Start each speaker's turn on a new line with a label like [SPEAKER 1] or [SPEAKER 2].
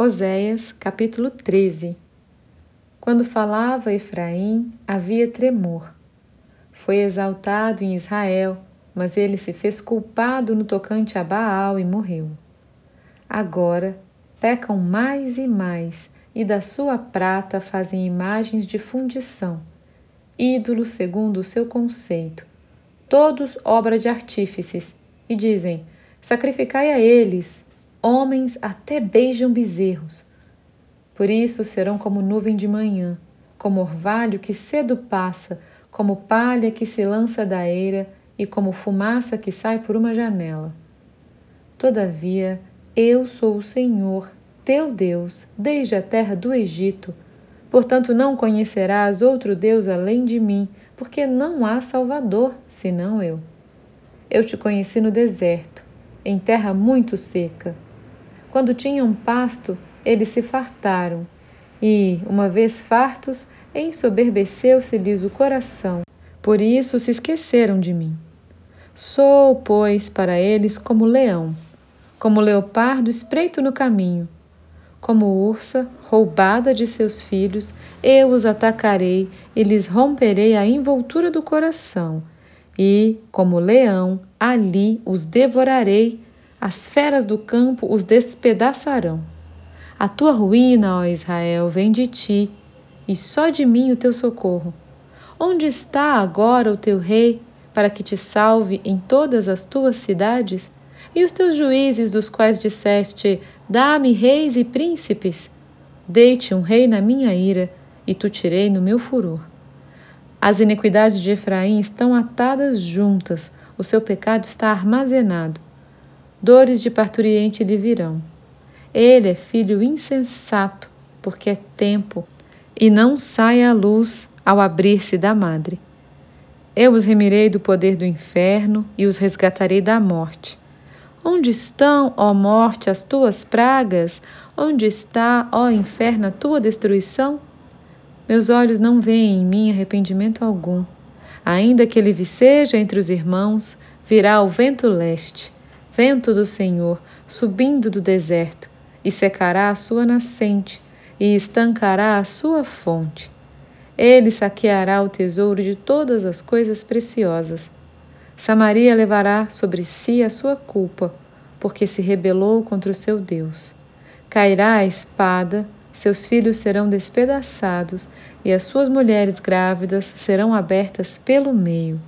[SPEAKER 1] Oséias, capítulo 13 Quando falava Efraim, havia tremor. Foi exaltado em Israel, mas ele se fez culpado no tocante a Baal e morreu. Agora pecam mais e mais, e da sua prata fazem imagens de fundição, ídolos segundo o seu conceito, todos obra de artífices, e dizem: Sacrificai a eles, Homens até beijam bezerros. Por isso serão como nuvem de manhã, como orvalho que cedo passa, como palha que se lança da eira e como fumaça que sai por uma janela. Todavia, eu sou o Senhor, teu Deus, desde a terra do Egito. Portanto, não conhecerás outro Deus além de mim, porque não há Salvador senão eu. Eu te conheci no deserto, em terra muito seca. Quando tinham pasto, eles se fartaram, e, uma vez fartos, ensoberbeceu-se-lhes o coração. Por isso se esqueceram de mim. Sou, pois, para eles como leão, como leopardo espreito no caminho. Como ursa, roubada de seus filhos, eu os atacarei e lhes romperei a envoltura do coração. E, como leão, ali os devorarei as feras do campo os despedaçarão. A tua ruína, ó Israel, vem de ti, e só de mim o teu socorro. Onde está agora o teu rei, para que te salve em todas as tuas cidades? E os teus juízes, dos quais disseste: Dá-me reis e príncipes? Deite um rei na minha ira, e tu tirei no meu furor. As iniquidades de Efraim estão atadas juntas, o seu pecado está armazenado dores de parturiente lhe virão. Ele é filho insensato, porque é tempo, e não sai à luz ao abrir-se da madre. Eu os remirei do poder do inferno e os resgatarei da morte. Onde estão, ó morte, as tuas pragas? Onde está, ó inferno, a tua destruição? Meus olhos não veem em mim arrependimento algum. Ainda que ele viceja entre os irmãos, virá o vento leste vento do Senhor, subindo do deserto, e secará a sua nascente, e estancará a sua fonte. Ele saqueará o tesouro de todas as coisas preciosas. Samaria levará sobre si a sua culpa, porque se rebelou contra o seu Deus. Cairá a espada, seus filhos serão despedaçados, e as suas mulheres grávidas serão abertas pelo meio.